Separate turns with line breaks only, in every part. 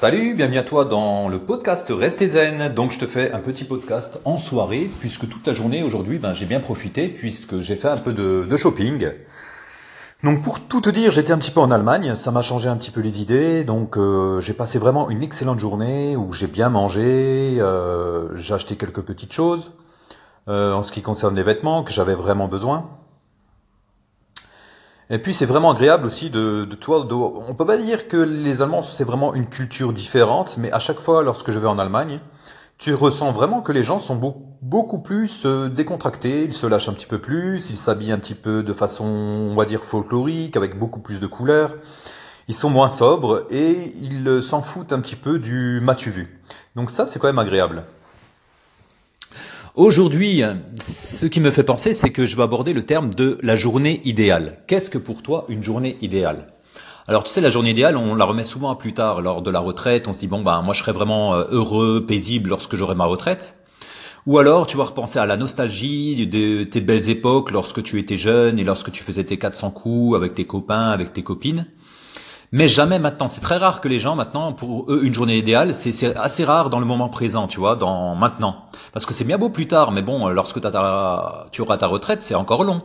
Salut, bienvenue à toi dans le podcast Restez Zen. Donc je te fais un petit podcast en soirée puisque toute la journée aujourd'hui ben, j'ai bien profité puisque j'ai fait un peu de, shopping. Donc pour tout te dire, j'étais un petit peu en Allemagne, ça m'a changé un petit peu les idées, donc euh, j'ai passé vraiment une excellente journée où j'ai bien mangé, euh, j'ai acheté quelques petites choses euh, en ce qui concerne les vêtements que j'avais vraiment besoin. Et puis c'est vraiment agréable aussi de, de toi. De, on peut pas dire que les Allemands c'est vraiment une culture différente, mais à chaque fois lorsque je vais en Allemagne, tu ressens vraiment que les gens sont beaucoup plus euh, décontractés, ils se lâchent un petit peu plus, ils s'habillent un petit peu de façon, on va dire, folklorique, avec beaucoup plus de couleurs. Ils sont moins sobres et ils s'en foutent un petit peu du matu vu. Donc ça, c'est quand même agréable. Aujourd'hui, ce qui me fait penser, c'est que je vais aborder le terme de la journée idéale. Qu'est-ce que pour toi une journée idéale? Alors tu sais, la journée idéale, on la remet souvent à plus tard, lors de la retraite. On se dit bon ben moi je serai vraiment euh, heureux, paisible lorsque j'aurai ma retraite. Ou alors tu vas repenser à la nostalgie de tes belles époques lorsque tu étais jeune et lorsque tu faisais tes 400 coups avec tes copains, avec tes copines. Mais jamais maintenant. C'est très rare que les gens maintenant, pour eux, une journée idéale, c'est assez rare dans le moment présent, tu vois, dans maintenant. Parce que c'est bien beau plus tard, mais bon, lorsque ta, tu auras ta retraite, c'est encore long.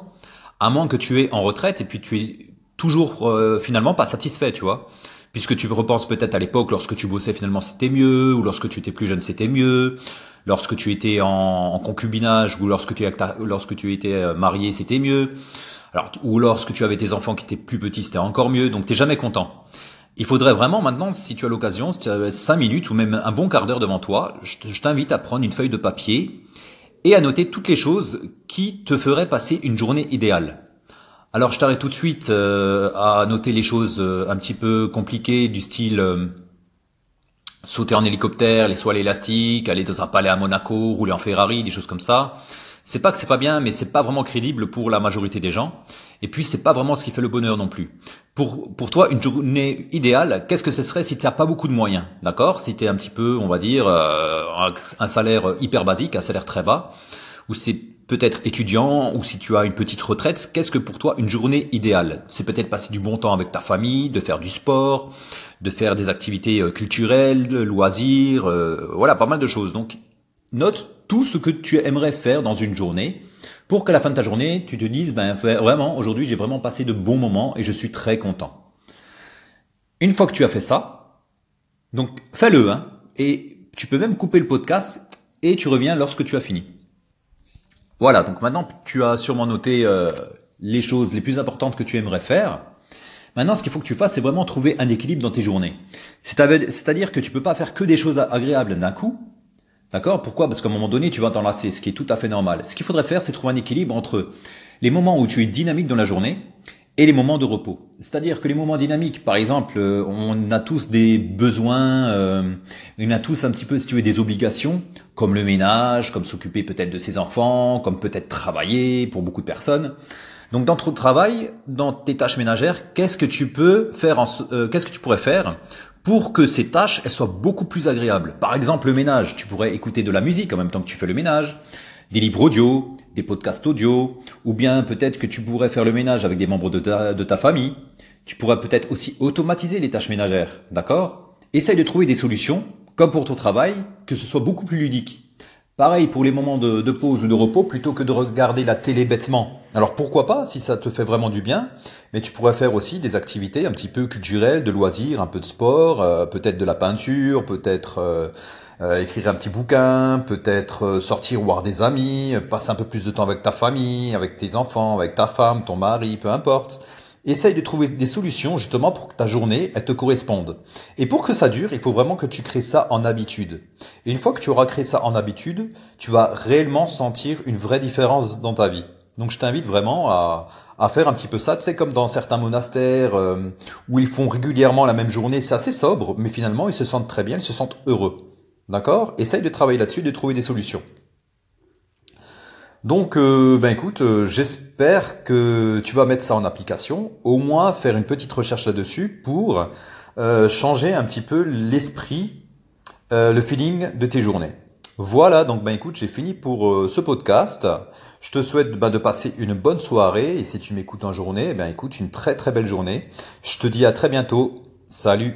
À moins que tu es en retraite et puis tu es toujours euh, finalement pas satisfait, tu vois. Puisque tu repenses peut-être à l'époque lorsque tu bossais finalement c'était mieux, ou lorsque tu étais plus jeune c'était mieux, lorsque tu étais en, concubinage ou lorsque tu, lorsque tu étais euh, marié c'était mieux. Alors, ou lorsque tu avais tes enfants qui étaient plus petits, c'était encore mieux. Donc, t'es jamais content. Il faudrait vraiment maintenant, si tu as l'occasion, si tu as 5 minutes ou même un bon quart d'heure devant toi, je t'invite à prendre une feuille de papier et à noter toutes les choses qui te feraient passer une journée idéale. Alors je t'arrête tout de suite euh, à noter les choses euh, un petit peu compliquées du style euh, sauter en hélicoptère, les soies élastiques, aller dans un palais à Monaco, rouler en Ferrari, des choses comme ça. C'est pas que c'est pas bien, mais c'est pas vraiment crédible pour la majorité des gens. Et puis c'est pas vraiment ce qui fait le bonheur non plus. Pour pour toi, une journée idéale, qu'est-ce que ce serait si tu n'as pas beaucoup de moyens, d'accord? Si tu es un petit peu, on va dire, euh, un salaire hyper basique, un salaire très bas, ou c'est peut-être étudiant, ou si tu as une petite retraite, qu'est-ce que pour toi une journée idéale? C'est peut-être passer du bon temps avec ta famille, de faire du sport, de faire des activités euh, culturelles, de loisirs, euh, voilà, pas mal de choses. Donc note tout ce que tu aimerais faire dans une journée pour qu'à la fin de ta journée, tu te dises, ben vraiment, aujourd'hui, j'ai vraiment passé de bons moments et je suis très content. Une fois que tu as fait ça, donc fais-le, hein, et tu peux même couper le podcast et tu reviens lorsque tu as fini. Voilà, donc maintenant tu as sûrement noté euh, les choses les plus importantes que tu aimerais faire. Maintenant, ce qu'il faut que tu fasses, c'est vraiment trouver un équilibre dans tes journées. C'est-à-dire que tu peux pas faire que des choses agréables d'un coup, D'accord? Pourquoi? Parce qu'à un moment donné, tu vas t'enlacer, ce qui est tout à fait normal. Ce qu'il faudrait faire, c'est trouver un équilibre entre les moments où tu es dynamique dans la journée et les moments de repos. C'est-à-dire que les moments dynamiques, par exemple, euh, on a tous des besoins, euh, on a tous un petit peu, si tu veux, des obligations, comme le ménage, comme s'occuper peut-être de ses enfants, comme peut-être travailler pour beaucoup de personnes. Donc dans ton travail, dans tes tâches ménagères, qu'est-ce que tu peux faire, euh, qu'est-ce que tu pourrais faire pour que ces tâches elles soient beaucoup plus agréables. Par exemple, le ménage, tu pourrais écouter de la musique en même temps que tu fais le ménage, des livres audio, des podcasts audio, ou bien peut-être que tu pourrais faire le ménage avec des membres de ta, de ta famille. Tu pourrais peut-être aussi automatiser les tâches ménagères, d'accord? Essaye de trouver des solutions, comme pour ton travail, que ce soit beaucoup plus ludique. Pareil pour les moments de, pause ou de repos, plutôt que de regarder la télé bêtement. Alors pourquoi pas, si ça te fait vraiment du bien, mais tu pourrais faire aussi des activités un petit peu culturelles, de loisirs, un peu de sport, euh, peut-être de la peinture, peut-être euh, euh, écrire un petit bouquin, peut-être sortir voir des amis, passer un peu plus de temps avec ta famille, avec tes enfants, avec ta femme, ton mari, peu importe. Essaye de trouver des solutions justement pour que ta journée elle te corresponde. Et pour que ça dure, il faut vraiment que tu crées ça en habitude. Et une fois que tu auras créé ça en habitude, tu vas réellement sentir une vraie différence dans ta vie. Donc je t'invite vraiment à, à faire un petit peu ça. Tu sais, comme dans certains monastères euh, où ils font régulièrement la même journée, c'est assez sobre, mais finalement ils se sentent très bien, ils se sentent heureux. D'accord? Essaye de travailler là-dessus, de trouver des solutions. Donc, euh, ben écoute, euh, j'espère que tu vas mettre ça en application, au moins faire une petite recherche là-dessus pour euh, changer un petit peu l'esprit, le feeling de tes journées. Voilà, donc ben écoute, j'ai fini pour ce podcast. Je te souhaite ben, de passer une bonne soirée et si tu m'écoutes en journée, ben écoute, une très très belle journée. Je te dis à très bientôt. Salut